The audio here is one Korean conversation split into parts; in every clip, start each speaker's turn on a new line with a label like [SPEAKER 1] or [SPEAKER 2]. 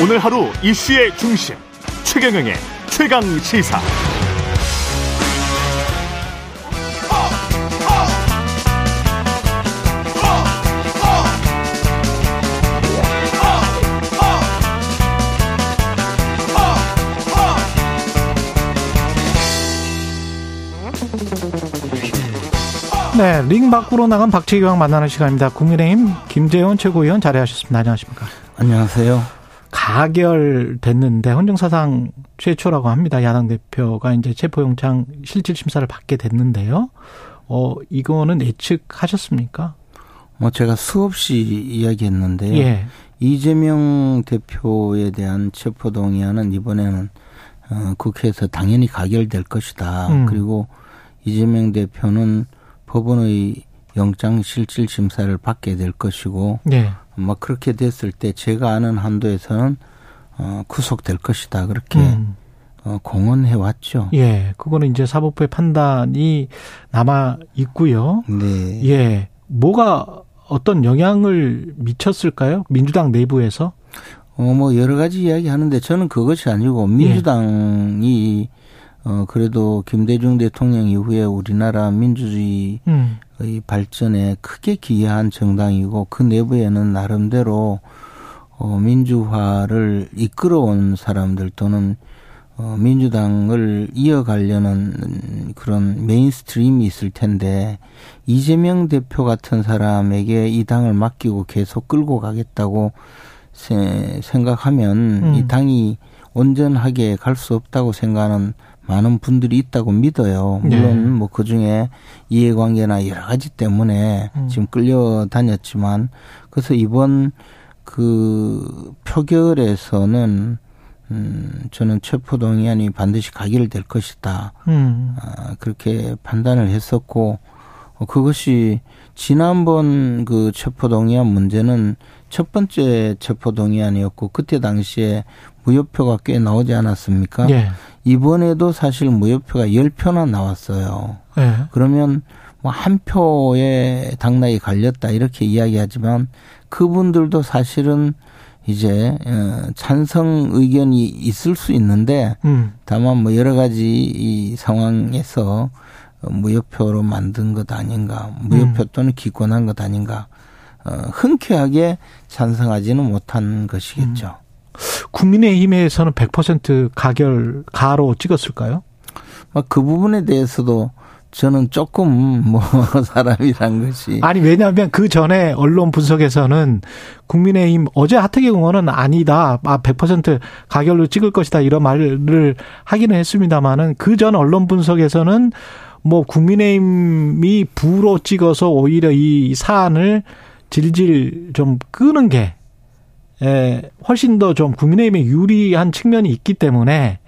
[SPEAKER 1] 오늘 하루 이슈의 중심 최경영의 최강 시사.
[SPEAKER 2] 네, 링 밖으로 나간 박재경 만나는 시간입니다. 국민의힘 김재원 최고위원 자리하셨습니다. 안녕하십니까?
[SPEAKER 3] 안녕하세요.
[SPEAKER 2] 가결됐는데 헌정 사상 최초라고 합니다. 야당 대표가 이제 체포영장 실질 심사를 받게 됐는데요. 어, 이거는 예측하셨습니까?
[SPEAKER 3] 뭐 제가 수없이 이야기했는데요.
[SPEAKER 2] 예.
[SPEAKER 3] 이재명 대표에 대한 체포 동의안은 이번에는 어, 국회에서 당연히 가결될 것이다.
[SPEAKER 2] 음.
[SPEAKER 3] 그리고 이재명 대표는 법원의 영장 실질 심사를 받게 될 것이고
[SPEAKER 2] 예.
[SPEAKER 3] 막 그렇게 됐을 때 제가 아는 한도에서는 어, 구속될 것이다. 그렇게
[SPEAKER 2] 음.
[SPEAKER 3] 어, 공언해 왔죠.
[SPEAKER 2] 예. 그거는 이제 사법부의 판단이 남아 있고요.
[SPEAKER 3] 네.
[SPEAKER 2] 예. 뭐가 어떤 영향을 미쳤을까요? 민주당 내부에서?
[SPEAKER 3] 어, 뭐, 여러 가지 이야기 하는데 저는 그것이 아니고 민주당이, 어, 그래도 김대중 대통령 이후에 우리나라 민주주의 의
[SPEAKER 2] 음.
[SPEAKER 3] 발전에 크게 기여한 정당이고 그 내부에는 나름대로, 어, 민주화를 이끌어온 사람들 또는 어, 민주당을 이어가려는 그런 mainstream이 있을 텐데 이재명 대표 같은 사람에게 이 당을 맡기고 계속 끌고 가겠다고 세, 생각하면
[SPEAKER 2] 음.
[SPEAKER 3] 이 당이 온전하게 갈 수 없다고 생각하는 많은 분들이 있다고 믿어요. 물론
[SPEAKER 2] 네.
[SPEAKER 3] 뭐그 중에 이해관계나 여러 가지 때문에
[SPEAKER 2] 음.
[SPEAKER 3] 지금 끌려 다녔지만 그래서 이번 그 표결에서는 음, 저는 체포동의안이 반드시 가결될 것이다.
[SPEAKER 2] 음.
[SPEAKER 3] 아, 그렇게 판단을 했었고, 어, 그것이 지난번 그 체포동의안 문제는 첫 번째 체포동의안이었고, 그때 당시에 무효표가 꽤 나오지 않았습니까?
[SPEAKER 2] 예.
[SPEAKER 3] 이번에도 사실 무효표가 10표나 나왔어요.
[SPEAKER 2] 예.
[SPEAKER 3] 그러면 뭐 한 표에 당락이 갈렸다 이렇게 이야기하지만 그분들도 사실은 이제 어, 찬성 의견이 있을 수 있는데
[SPEAKER 2] 음.
[SPEAKER 3] 다만 뭐 여러 가지 이 상황에서 어, 무효표로 만든 것 아닌가 무효표
[SPEAKER 2] 음.
[SPEAKER 3] 또는 기권한 것 아닌가 어, 흔쾌하게 찬성하지는 못한 것이겠죠.
[SPEAKER 2] 국민의힘에서는 100% 가결 가로 찍었을까요?
[SPEAKER 3] 뭐그 부분에 대해서도 저는 조금 뭐 사람이란 것이
[SPEAKER 2] 아니 왜냐하면 그 전에 언론 분석에서는 국민의힘 어제 하태경 의원은 아니다, 아 100% 가결로 찍을 것이다 이런 말을 하기는 했습니다만은 그 전 언론 분석에서는 뭐 국민의힘이 부로 찍어서 오히려 이 사안을 질질 좀 끄는 게 에, 훨씬 더 좀 국민의힘에 유리한 측면이 있기 때문에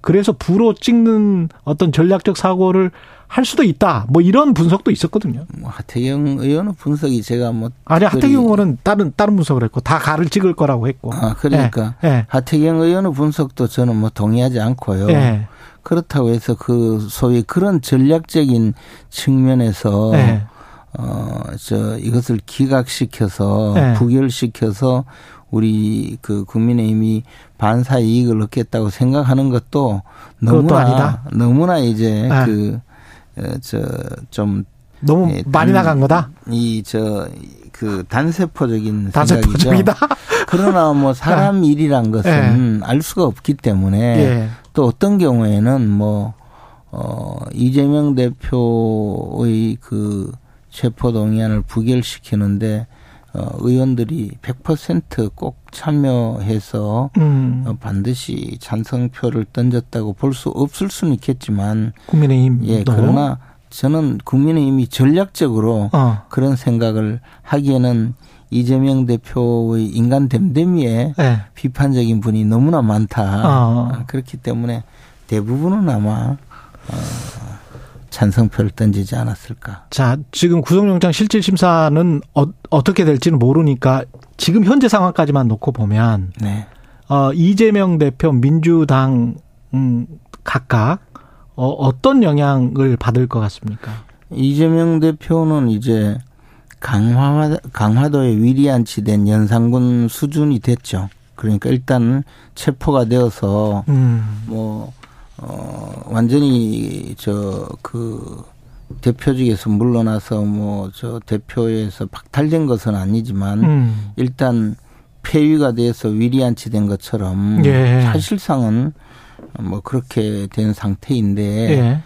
[SPEAKER 2] 그래서 부로 찍는 어떤 전략적 사고를 할 수도 있다. 뭐 이런 분석도 있었거든요.
[SPEAKER 3] 뭐 하태경 의원의 분석이 제가 뭐
[SPEAKER 2] 아니 하태경 의원은 다른 다른 분석을 했고 다 가를 찍을 거라고 했고.
[SPEAKER 3] 아 그러니까
[SPEAKER 2] 예. 예.
[SPEAKER 3] 하태경 의원의 분석도 저는 뭐 동의하지 않고요.
[SPEAKER 2] 예.
[SPEAKER 3] 그렇다고 해서 그 소위 그런 전략적인 측면에서
[SPEAKER 2] 예.
[SPEAKER 3] 어저 이것을 기각시켜서
[SPEAKER 2] 네.
[SPEAKER 3] 부결시켜서 우리 그 국민의힘이 반사 이익을 얻겠다고 생각하는 것도 너무나
[SPEAKER 2] 아니다?
[SPEAKER 3] 너무나 이제
[SPEAKER 2] 네.
[SPEAKER 3] 그, 그저좀
[SPEAKER 2] 너무
[SPEAKER 3] 예,
[SPEAKER 2] 많이
[SPEAKER 3] 단-
[SPEAKER 2] 나간 거다.
[SPEAKER 3] 이 저 그 단세포적인
[SPEAKER 2] 단세포적이다.
[SPEAKER 3] 생각이죠. 그러나 뭐 사람 일이란 것은 알 수가 없기 때문에
[SPEAKER 2] 예.
[SPEAKER 3] 또 어떤 경우에는 뭐, 어, 이재명 대표의 그 체포 동의안을 부결시키는데, 어, 의원들이 100%꼭 참여해서
[SPEAKER 2] 음.
[SPEAKER 3] 어, 반드시 찬성표를 던졌다고 볼 수 없을 수는 있겠지만,
[SPEAKER 2] 국민의힘.
[SPEAKER 3] 예, 그러나 저는 국민의힘이 전략적으로
[SPEAKER 2] 어.
[SPEAKER 3] 그런 생각을 하기에는 이재명 대표의 인간 됨됨이에
[SPEAKER 2] 예.
[SPEAKER 3] 비판적인 분이 너무나 많다.
[SPEAKER 2] 어.
[SPEAKER 3] 아, 그렇기 때문에 대부분은 아마 어, 찬성표를 던지지 않았을까.
[SPEAKER 2] 자, 지금 구속영장 실질 심사는 어, 어떻게 될지는 모르니까 지금 현재 상황까지만 놓고 보면
[SPEAKER 3] 네.
[SPEAKER 2] 어, 이재명 대표 민주당 음, 각각 어, 어떤 영향을 받을 것 같습니까?
[SPEAKER 3] 이재명 대표는 이제 강화 강화도에 위리안치된 연산군 수준이 됐죠. 그러니까 일단 체포가 되어서 음. 뭐 어, 완전히 저 그 대표직에서 물러나서 뭐 저 대표에서 박탈된 것은 아니지만 음. 일단 폐위가 돼서 위리안치된 것처럼 예. 사실상은 뭐 그렇게 된 상태인데 예.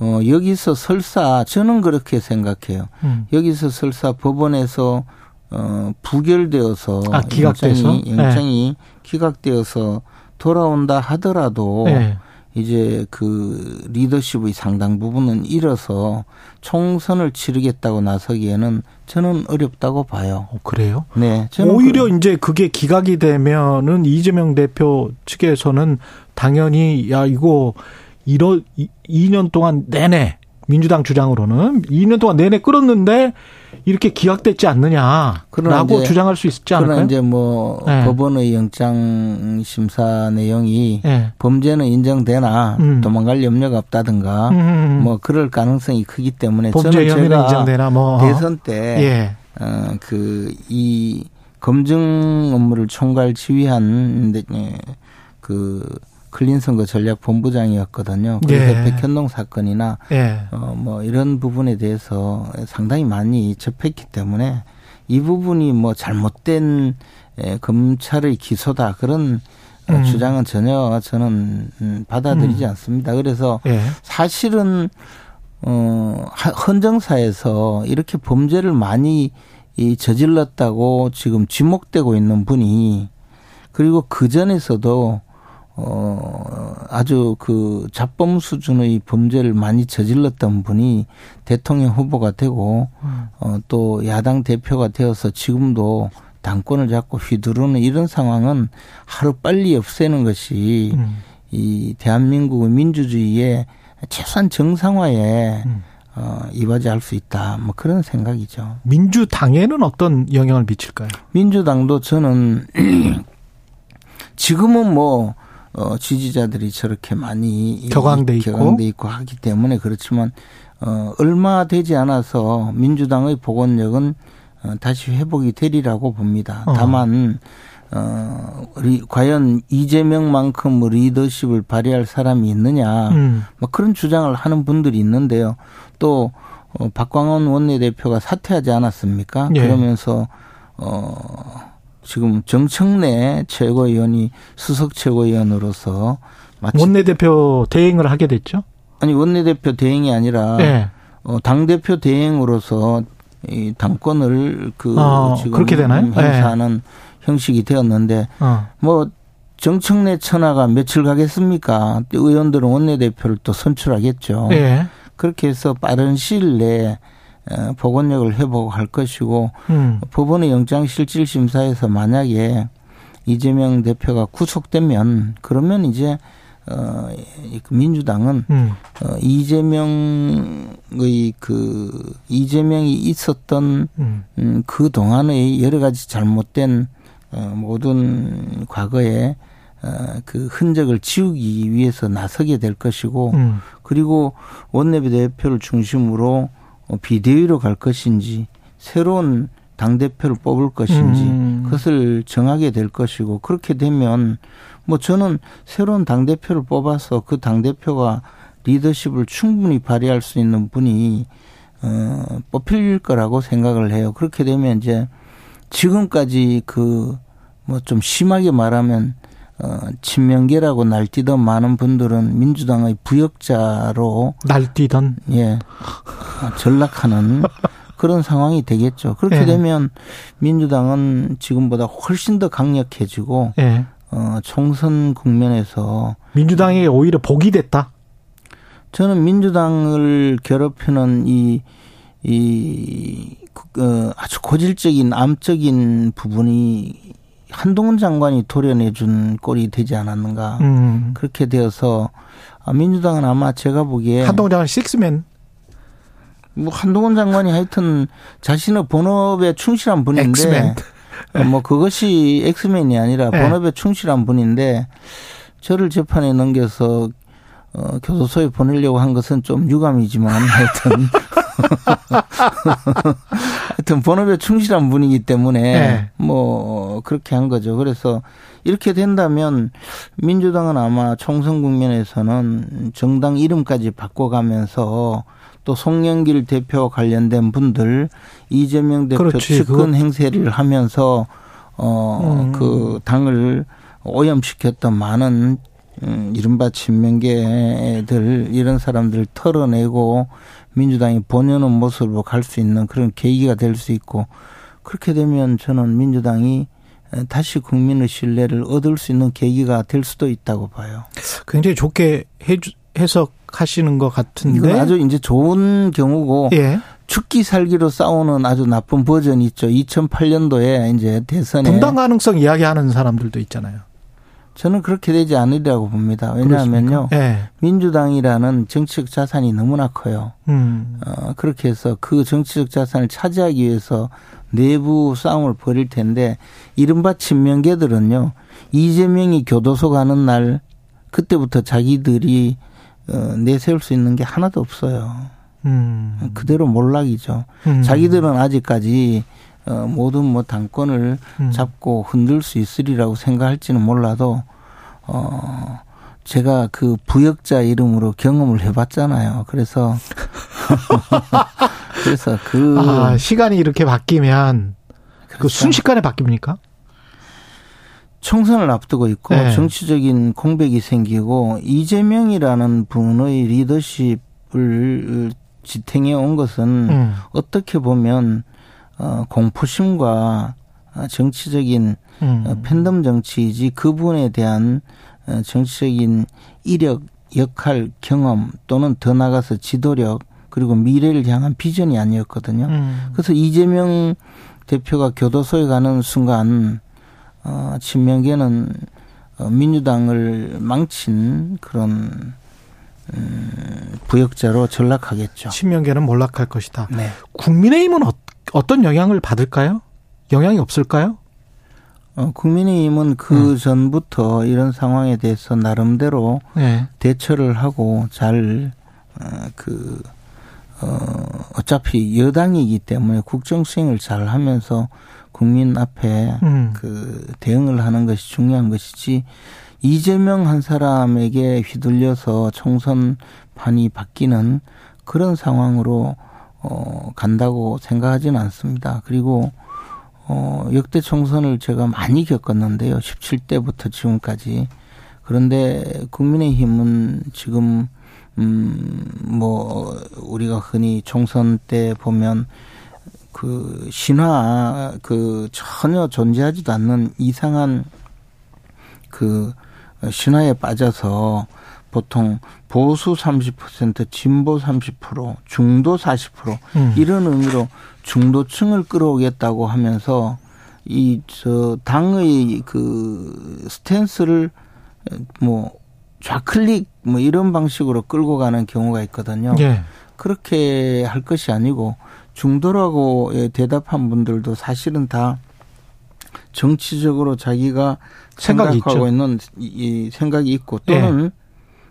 [SPEAKER 3] 어 여기서 설사 저는 그렇게 생각해요. 음. 여기서 설사 법원에서 어 부결되어서 아, 영장이, 영장이 예. 기각되어서 돌아온다 하더라도 예. 이제 그 리더십의 상당 부분은 잃어서 총선을 치르겠다고 나서기에는 저는 어렵다고 봐요.
[SPEAKER 2] 어, 그래요?
[SPEAKER 3] 네.
[SPEAKER 2] 오히려 그, 이제 그게 기각이 되면은 이재명 대표 측에서는 당연히 야 이거 이러 2년 동안 내내 민주당 주장으로는 2년 동안 내내 끌었는데 이렇게 기각됐지 않느냐라고 주장할 수 있지 않을까요?
[SPEAKER 3] 그러나 이제 뭐 네. 법원의 영장 심사 내용이 네. 범죄는 인정되나 음. 도망갈 염려가 없다든가 음. 음, 음. 뭐 그럴 가능성이 크기 때문에
[SPEAKER 2] 범죄 저는 제가 인정되나 뭐
[SPEAKER 3] 대선 때 예. 어, 그이 검증 업무를 총괄 지휘한 예, 그 클린 선거 전략 본부장이었거든요. 그래서 예. 백현동 사건이나 예. 어뭐 이런 부분에 대해서 상당히 많이 접했기 때문에 이 부분이 뭐 잘못된 에, 검찰의 기소다 그런 음. 주장은 전혀 저는 음, 받아들이지 음. 않습니다. 그래서 예. 사실은 어 헌정사에서 이렇게 범죄를 많이 이 저질렀다고 지금 지목되고 있는 분이 그리고 그 전에서도 어, 아주 그 잡범 수준의 범죄를 많이 저질렀던 분이 대통령 후보가 되고, 음. 어, 또 야당 대표가 되어서 지금도 당권을 잡고 휘두르는 이런 상황은 하루 빨리 없애는 것이 음. 이 대한민국의 민주주의의 최소한 정상화에 음. 어, 이바지할 수 있다. 뭐 그런 생각이죠.
[SPEAKER 2] 민주당에는 어떤 영향을 미칠까요?
[SPEAKER 3] 민주당도 저는 지금은 뭐 어, 지지자들이 저렇게 많이
[SPEAKER 2] 격앙돼 있고
[SPEAKER 3] 격앙돼 있고 하기 때문에 그렇지만 어, 얼마 되지 않아서 민주당의 복원력은 어, 다시 회복이 되리라고 봅니다. 어. 다만 어, 우리 과연 이재명만큼 리더십을 발휘할 사람이 있느냐, 음. 뭐 그런 주장을 하는 분들이 있는데요. 또 어, 박광원 원내대표가 사퇴하지 않았습니까? 예. 그러면서 어 지금 정청래 최고위원이 수석 최고위원으로서
[SPEAKER 2] 원내대표 대행을 하게 됐죠?
[SPEAKER 3] 아니 원내대표 대행이 아니라 네. 어, 당 대표 대행으로서 이 당권을 그 어, 지금
[SPEAKER 2] 그렇게 되나요?
[SPEAKER 3] 행사하는 네. 형식이 되었는데 어. 뭐 정청래 천하가 며칠 가겠습니까? 의원들은 원내대표를 또 선출하겠죠. 네. 그렇게 해서 빠른 시일 내에 복원력을 회복할 것이고 음. 법원의 영장실질심사에서 만약에 이재명 대표가 구속되면 그러면 이제 어그 민주당은 음. 어 이재명의 그 이재명이 있었던 음. 음 그 동안의 여러 가지 잘못된 어 모든 과거에 어그 흔적을 지우기 위해서 나서게 될 것이고 음. 그리고 원내대표를 중심으로 어, 비대위로 갈 것인지 새로운 당 대표를 뽑을 것인지 음. 그것을 정하게 될 것이고 그렇게 되면 뭐 저는 새로운 당 대표를 뽑아서 그당 대표가 리더십을 충분히 발휘할 수 있는 분이 어 뽑힐 거라고 생각을 해요. 그렇게 되면 이제 지금까지 그 뭐 좀 심하게 말하면 어, 친명계라고 날뛰던 많은 분들은 민주당의 부역자로
[SPEAKER 2] 날뛰던
[SPEAKER 3] 예 전락하는 그런 상황이 되겠죠. 그렇게 예. 되면 민주당은 지금보다 훨씬 더 강력해지고 예. 어, 총선 국면에서
[SPEAKER 2] 민주당이 오히려 복이 됐다.
[SPEAKER 3] 저는 민주당을 괴롭히는 이, 이, 어, 아주 고질적인 암적인 부분이 한동훈 장관이 도려내 준 꼴이 되지 않았는가. 음. 그렇게 되어서 아, 민주당은 아마 제가 보기에
[SPEAKER 2] 한동훈 장관 X-man.
[SPEAKER 3] 뭐 한동훈 장관이 하여튼 자신의 본업에 충실한 분인데 X-man. 어, 뭐 그것이 X-man이 아니라 네. 본업에 충실한 분인데 저를 재판에 넘겨서 어, 교도소에 보내려고 한 것은 좀 유감이지만 하여튼 하여튼 본업에 충실한 분이기 때문에 네. 뭐 어, 그렇게 한 거죠. 그래서 이렇게 된다면 민주당은 아마 총선 국면에서는 정당 이름까지 바꿔가면서 또 송영길 대표 관련된 분들 이재명 대표
[SPEAKER 2] 그렇지,
[SPEAKER 3] 측근
[SPEAKER 2] 그거.
[SPEAKER 3] 행세를 하면서 어,
[SPEAKER 2] 음.
[SPEAKER 3] 그 당을 오염시켰던 많은 음, 이른바 친명계들 이런 사람들 털어내고 민주당이 본연의 모습으로 갈 수 있는 그런 계기가 될 수 있고 그렇게 되면 저는 민주당이 다시 국민의 신뢰를 얻을 수 있는 계기가 될 수도 있다고 봐요.
[SPEAKER 2] 굉장히 좋게 해주, 해 석하시는 것 같은데.
[SPEAKER 3] 이건 아주 이제 좋은 경우고
[SPEAKER 2] 예.
[SPEAKER 3] 죽기 살기로 싸우는 아주 나쁜 버전이 있죠. 2008년도에 이제 대선에
[SPEAKER 2] 분당 가능성 이야기하는 사람들도 있잖아요.
[SPEAKER 3] 저는 그렇게 되지 않으리라고 봅니다. 왜냐하면요.
[SPEAKER 2] 예.
[SPEAKER 3] 민주당이라는 정치적 자산이 너무나 커요.
[SPEAKER 2] 음.
[SPEAKER 3] 어, 그렇게 해서 그 정치적 자산을 차지하기 위해서 내부 싸움을 벌일 텐데 이른바 친명계들은요. 이재명이 교도소 가는 날 그때부터 자기들이 어, 내세울 수 있는 게 하나도 없어요.
[SPEAKER 2] 음.
[SPEAKER 3] 그대로 몰락이죠.
[SPEAKER 2] 음.
[SPEAKER 3] 자기들은 아직까지 어, 모든 뭐 당권을
[SPEAKER 2] 음.
[SPEAKER 3] 잡고 흔들 수 있으리라고 생각할지는 몰라도 어 제가 그 부역자 이름으로 경험을 해봤잖아요. 그래서 그래서 그
[SPEAKER 2] 아, 시간이 이렇게 바뀌면 그
[SPEAKER 3] 그렇죠.
[SPEAKER 2] 순식간에 바뀝니까?
[SPEAKER 3] 총선을 앞두고 있고
[SPEAKER 2] 네.
[SPEAKER 3] 정치적인 공백이 생기고 이재명이라는 분의 리더십을 지탱해 온 것은
[SPEAKER 2] 음.
[SPEAKER 3] 어떻게 보면 어 공포심과 어, 정치적인
[SPEAKER 2] 음.
[SPEAKER 3] 어, 팬덤 정치이지 그분에 대한 어, 정치적인 이력, 역할, 경험 또는 더 나가서 지도력 그리고 미래를 향한 비전이 아니었거든요.
[SPEAKER 2] 음.
[SPEAKER 3] 그래서 이재명 대표가 교도소에 가는 순간 어, 친명계는 어, 민주당을 망친 그런 음, 부역자로 전락하겠죠.
[SPEAKER 2] 친명계는 몰락할 것이다.
[SPEAKER 3] 네.
[SPEAKER 2] 국민의힘은 어, 어떤 영향을 받을까요? 영향이 없을까요?
[SPEAKER 3] 어, 국민의힘은 그 전부터 이런 상황에 대해서 나름대로
[SPEAKER 2] 네.
[SPEAKER 3] 대처를 하고 잘, 어, 그, 어, 어차피 여당이기 때문에 국정 수행을 잘 하면서 국민 앞에
[SPEAKER 2] 음.
[SPEAKER 3] 그 대응을 하는 것이 중요한 것이지 이재명 한 사람에게 휘둘려서 총선판이 바뀌는 그런 상황으로 어, 간다고 생각하지는 않습니다. 그리고 어, 역대 총선을 제가 많이 겪었는데요. 17대부터 지금까지. 그런데 국민의힘은 지금, 음, 뭐, 우리가 흔히 총선 때 보면 그 신화, 그 전혀 존재하지도 않는 이상한 그 신화에 빠져서 보통 보수 30%, 진보 30%, 중도 40%
[SPEAKER 2] 음.
[SPEAKER 3] 이런 의미로 중도층을 끌어오겠다고 하면서 이 저 당의 그 스탠스를 뭐 좌클릭 뭐 이런 방식으로 끌고 가는 경우가 있거든요.
[SPEAKER 2] 예.
[SPEAKER 3] 그렇게 할 것이 아니고 중도라고 예, 대답한 분들도 사실은 다 정치적으로 자기가
[SPEAKER 2] 생각이
[SPEAKER 3] 생각하고
[SPEAKER 2] 있죠.
[SPEAKER 3] 있는 이- 이 생각이 있고 또는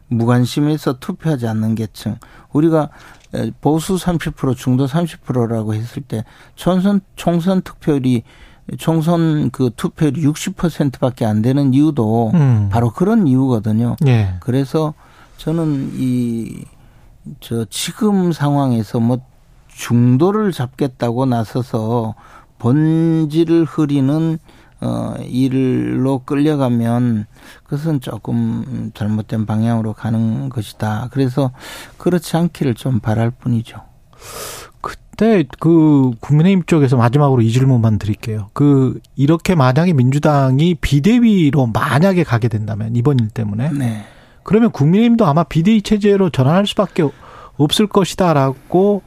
[SPEAKER 3] 무관심해서 투표하지 않는 계층. 우리가 에, 보수 30% 중도 30%라고 했을 때 총선 총선 투표율이 총선 그 투표율이 60%밖에 안 되는 이유도
[SPEAKER 2] 음.
[SPEAKER 3] 바로 그런 이유거든요.
[SPEAKER 2] 예.
[SPEAKER 3] 그래서 저는 이, 저, 지금 상황에서 뭐 중도를 잡겠다고 나서서 본질을 흐리는 어, 일로 끌려가면 그것은 조금 잘못된 방향으로 가는 것이다. 그래서 그렇지 않기를 좀 바랄 뿐이죠.
[SPEAKER 2] 그때 그 국민의힘 쪽에서 마지막으로 이 질문만 드릴게요. 그 이렇게 만약에 민주당이 비대위로 만약에 가게 된다면 이번 일 때문에
[SPEAKER 3] 네.
[SPEAKER 2] 그러면 국민의힘도 아마 비대위 체제로 전환할 수밖에 없을 것이다라고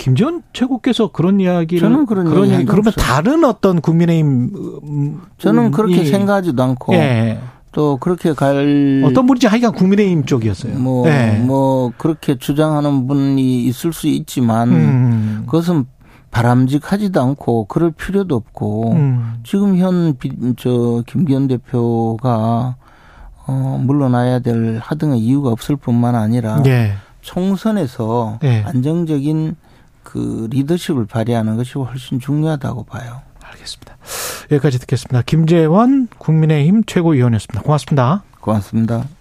[SPEAKER 2] 김재원 최고께서 그런 이야기를
[SPEAKER 3] 저는 그런 이야기
[SPEAKER 2] 이야기 그러면
[SPEAKER 3] 없어요.
[SPEAKER 2] 다른 어떤 국민의힘 음,
[SPEAKER 3] 저는 그렇게
[SPEAKER 2] 이-
[SPEAKER 3] 생각하지도 않고
[SPEAKER 2] 예.
[SPEAKER 3] 또 그렇게 갈
[SPEAKER 2] 어떤 분인지 하여간 국민의힘 쪽이었어요.
[SPEAKER 3] 뭐,
[SPEAKER 2] 예.
[SPEAKER 3] 뭐, 그렇게 주장하는 분이 있을 수 있지만,
[SPEAKER 2] 음.
[SPEAKER 3] 그것은 바람직하지도 않고, 그럴 필요도 없고,
[SPEAKER 2] 음.
[SPEAKER 3] 지금 현, 비, 저, 김기현 대표가, 어, 물러나야 될 하등의 이유가 없을 뿐만 아니라,
[SPEAKER 2] 예.
[SPEAKER 3] 총선에서
[SPEAKER 2] 예.
[SPEAKER 3] 안정적인 그 리더십을 발휘하는 것이 훨씬 중요하다고 봐요.
[SPEAKER 2] 알겠습니다. 여기까지 듣겠습니다. 김재원 국민의힘 최고위원이었습니다. 고맙습니다.
[SPEAKER 3] 고맙습니다.